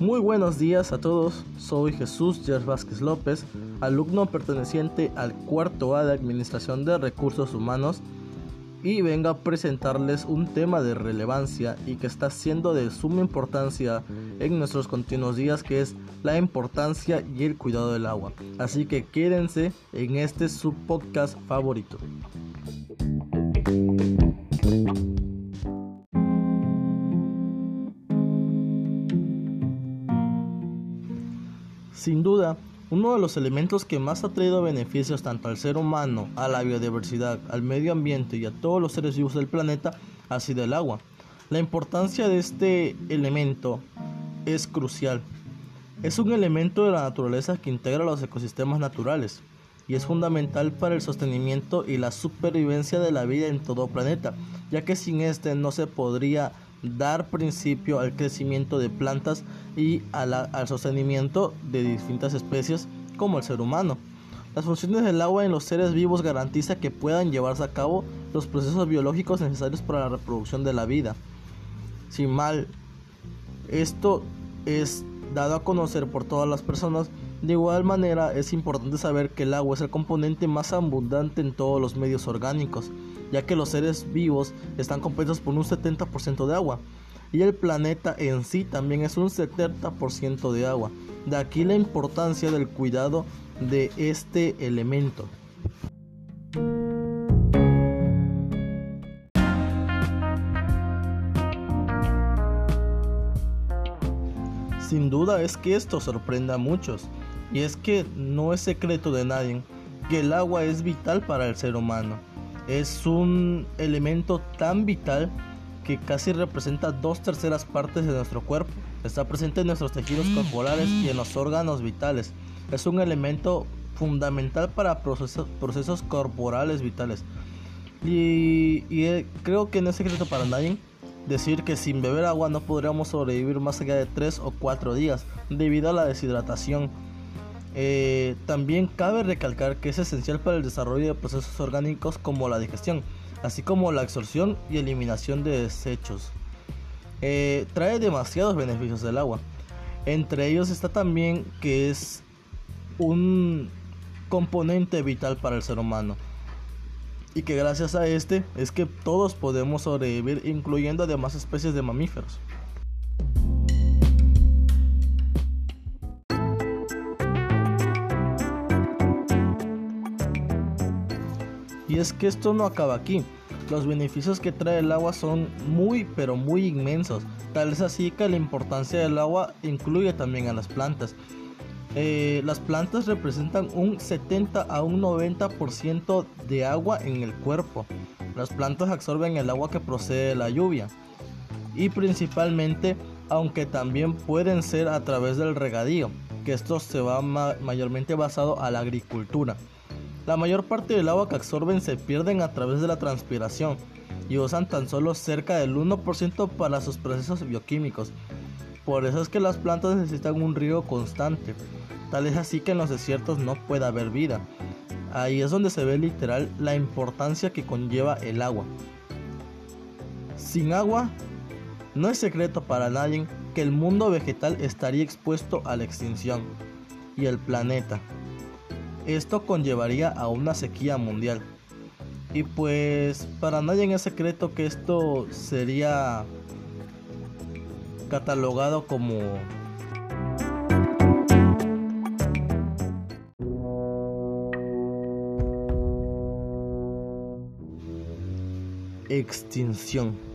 Muy buenos días a todos, soy Jesús Yer Vázquez López, alumno perteneciente al cuarto A de Administración de Recursos Humanos y vengo a presentarles un tema de relevancia y que está siendo de suma importancia en nuestros continuos días que es la importancia y el cuidado del agua. Así que quédense en este su podcast favorito. Uno de los elementos que más ha traído beneficios tanto al ser humano, a la biodiversidad, al medio ambiente y a todos los seres vivos del planeta ha sido el agua. La importancia de este elemento es crucial. Es un elemento de la naturaleza que integra los ecosistemas naturales y es fundamental para el sostenimiento y la supervivencia de la vida en todo planeta, ya que sin este no se podría dar principio al crecimiento de plantas y al sostenimiento de distintas especies como el ser humano. Las funciones del agua en los seres vivos garantiza que puedan llevarse a cabo los procesos biológicos necesarios para la reproducción de la vida. Sin mal, esto es dado a conocer por todas las personas. De igual manera, es importante saber que el agua es el componente más abundante en todos los medios orgánicos ya que los seres vivos están compuestos por un 70% de agua y el planeta en sí también es un 70% de agua. De aquí la importancia del cuidado de este elemento. Sin duda es que esto sorprenda a muchos, y es que no es secreto de nadie que el agua es vital para el ser humano es un elemento tan vital que casi representa dos terceras partes de nuestro cuerpo. Está presente en nuestros tejidos mm. corporales y en los órganos vitales. Es un elemento fundamental para procesos, procesos corporales vitales. Y, eh, creo que no es secreto para nadie decir que sin beber agua no podríamos sobrevivir más allá de 3 o 4 días debido a la deshidratación eh, también cabe recalcar que es esencial para el desarrollo de procesos orgánicos como la digestión, así como la absorción y eliminación de desechos. Eh, trae demasiados beneficios del agua. Entre ellos está también que es un componente vital para el ser humano. Y que gracias a este es que todos podemos sobrevivir, incluyendo además especies de mamíferos. Es que esto no acaba aquí. Los beneficios que trae el agua son muy pero muy inmensos. Tal es así que la importancia del agua incluye también a las plantas. Eh, las plantas representan un 70 a un 90% de agua en el cuerpo. Las plantas absorben el agua que procede de la lluvia. Y principalmente, aunque también pueden ser a través del regadío, que esto se va mayormente basado a la agricultura. La mayor parte del agua que absorben se pierden a través de la transpiración y usan tan solo cerca del 1% para sus procesos bioquímicos. Por eso es que las plantas necesitan un río constante. Tal es así que en los desiertos no puede haber vida. Ahí es donde se ve literal la importancia que conlleva el agua. Sin agua, no es secreto para nadie que el mundo vegetal estaría expuesto a la extinción y el planeta. Esto conllevaría a una sequía mundial. Y pues para nadie es secreto que esto sería catalogado como extinción.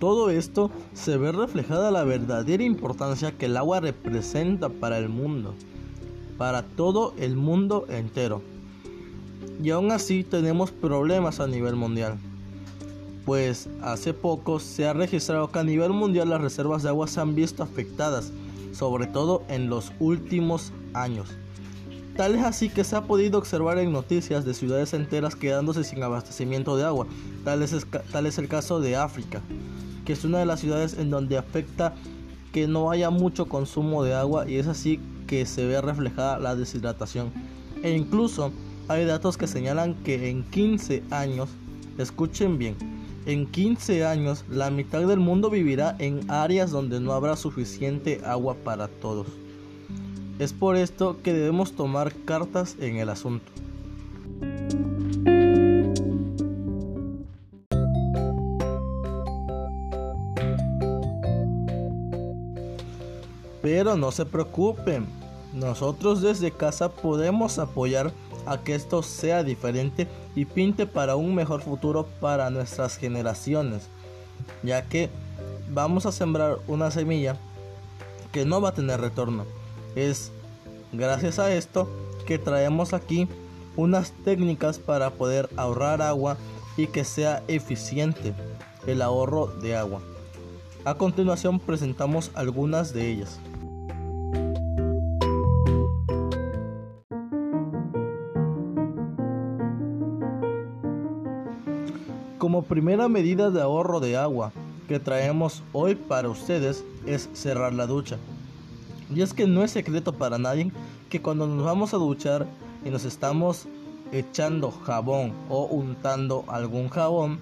Todo esto se ve reflejada la verdadera importancia que el agua representa para el mundo, para todo el mundo entero. Y aún así tenemos problemas a nivel mundial. Pues hace poco se ha registrado que a nivel mundial las reservas de agua se han visto afectadas, sobre todo en los últimos años. Tal es así que se ha podido observar en noticias de ciudades enteras quedándose sin abastecimiento de agua. Tal es, tal es el caso de África, es una de las ciudades en donde afecta que no haya mucho consumo de agua y es así que se ve reflejada la deshidratación. E incluso hay datos que señalan que en 15 años, escuchen bien, en 15 años la mitad del mundo vivirá en áreas donde no habrá suficiente agua para todos. Es por esto que debemos tomar cartas en el asunto. Pero no se preocupen, nosotros desde casa podemos apoyar a que esto sea diferente y pinte para un mejor futuro para nuestras generaciones, ya que vamos a sembrar una semilla que no va a tener retorno. Es gracias a esto que traemos aquí unas técnicas para poder ahorrar agua y que sea eficiente el ahorro de agua. A continuación presentamos algunas de ellas. Primera medida de ahorro de agua que traemos hoy para ustedes es cerrar la ducha. Y es que no es secreto para nadie que cuando nos vamos a duchar y nos estamos echando jabón o untando algún jabón,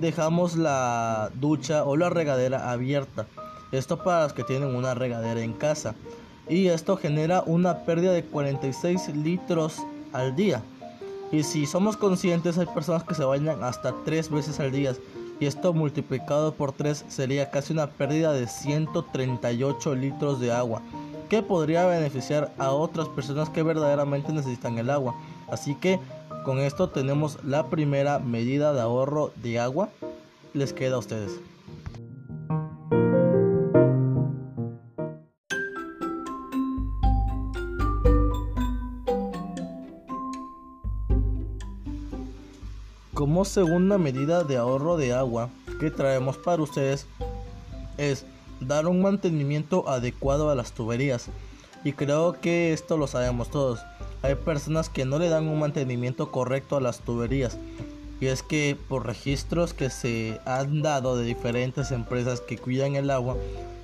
dejamos la ducha o la regadera abierta. Esto para los que tienen una regadera en casa. Y esto genera una pérdida de 46 litros al día. Y si somos conscientes, hay personas que se bañan hasta tres veces al día. Y esto multiplicado por 3 sería casi una pérdida de 138 litros de agua. Que podría beneficiar a otras personas que verdaderamente necesitan el agua. Así que con esto tenemos la primera medida de ahorro de agua. Les queda a ustedes. Como segunda medida de ahorro de agua que traemos para ustedes es dar un mantenimiento adecuado a las tuberías. Y creo que esto lo sabemos todos. Hay personas que no le dan un mantenimiento correcto a las tuberías. Y es que por registros que se han dado de diferentes empresas que cuidan el agua,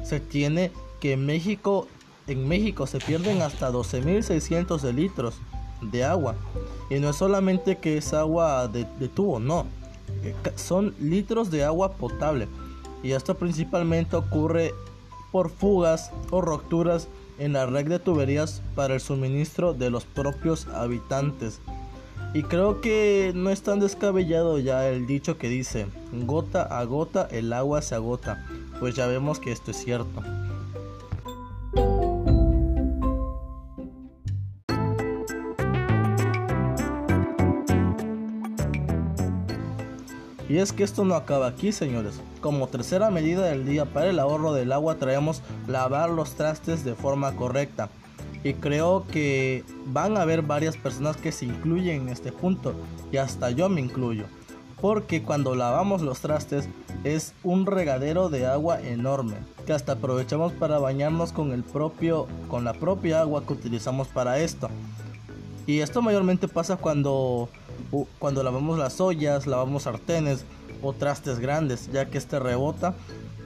se tiene que en México, en México se pierden hasta 12.600 litros de agua. Y no es solamente que es agua de, tubo, no. Eh, son litros de agua potable. Y esto principalmente ocurre por fugas o rupturas en la red de tuberías para el suministro de los propios habitantes. Y creo que no es tan descabellado ya el dicho que dice, gota a gota el agua se agota. Pues ya vemos que esto es cierto. Y es que esto no acaba aquí, señores. Como tercera medida del día para el ahorro del agua traemos lavar los trastes de forma correcta. Y creo que van a haber varias personas que se incluyen en este punto. Y hasta yo me incluyo. Porque cuando lavamos los trastes es un regadero de agua enorme. Que hasta aprovechamos para bañarnos con, el propio, con la propia agua que utilizamos para esto. Y esto mayormente pasa cuando cuando lavamos las ollas, lavamos sartenes o trastes grandes, ya que este rebota.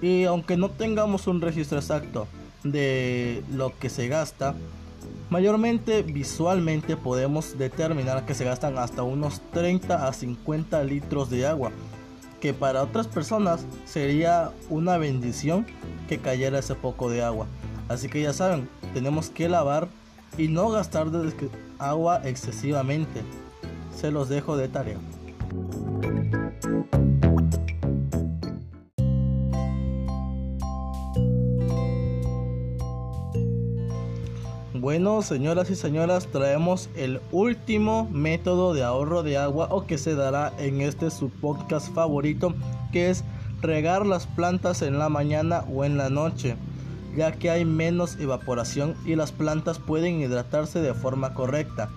Y aunque no tengamos un registro exacto de lo que se gasta, mayormente visualmente podemos determinar que se gastan hasta unos 30 a 50 litros de agua, que para otras personas sería una bendición que cayera ese poco de agua. Así que ya saben, tenemos que lavar y no gastar agua excesivamente se los dejo de tarea. Bueno, señoras y señoras, traemos el último método de ahorro de agua o que se dará en este su podcast favorito, que es regar las plantas en la mañana o en la noche, ya que hay menos evaporación y las plantas pueden hidratarse de forma correcta.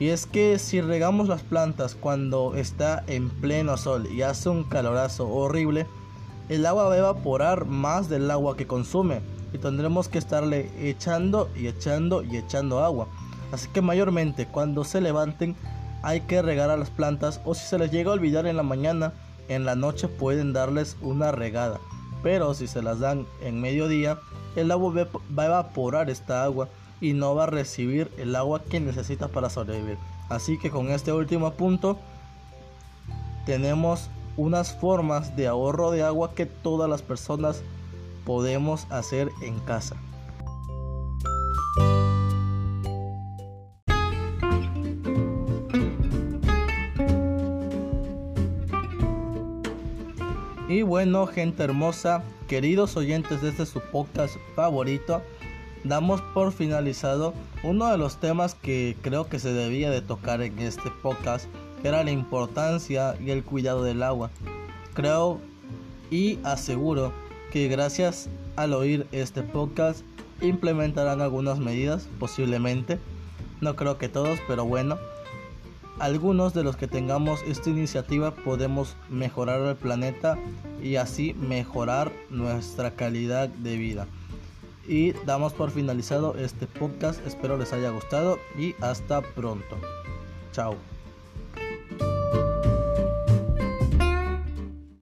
Y es que si regamos las plantas cuando está en pleno sol y hace un calorazo horrible, el agua va a evaporar más del agua que consume y tendremos que estarle echando y echando y echando agua. Así que mayormente cuando se levanten hay que regar a las plantas o si se les llega a olvidar en la mañana, en la noche pueden darles una regada. Pero si se las dan en mediodía, el agua va a evaporar esta agua y no va a recibir el agua que necesita para sobrevivir. Así que con este último punto tenemos unas formas de ahorro de agua que todas las personas podemos hacer en casa. Y bueno, gente hermosa, queridos oyentes de este su podcast favorito, damos por finalizado uno de los temas que creo que se debía de tocar en este podcast, que era la importancia y el cuidado del agua. Creo y aseguro que gracias al oír este podcast implementarán algunas medidas, posiblemente. No creo que todos, pero bueno. Algunos de los que tengamos esta iniciativa podemos mejorar el planeta y así mejorar nuestra calidad de vida. Y damos por finalizado este podcast. Espero les haya gustado y hasta pronto. Chao.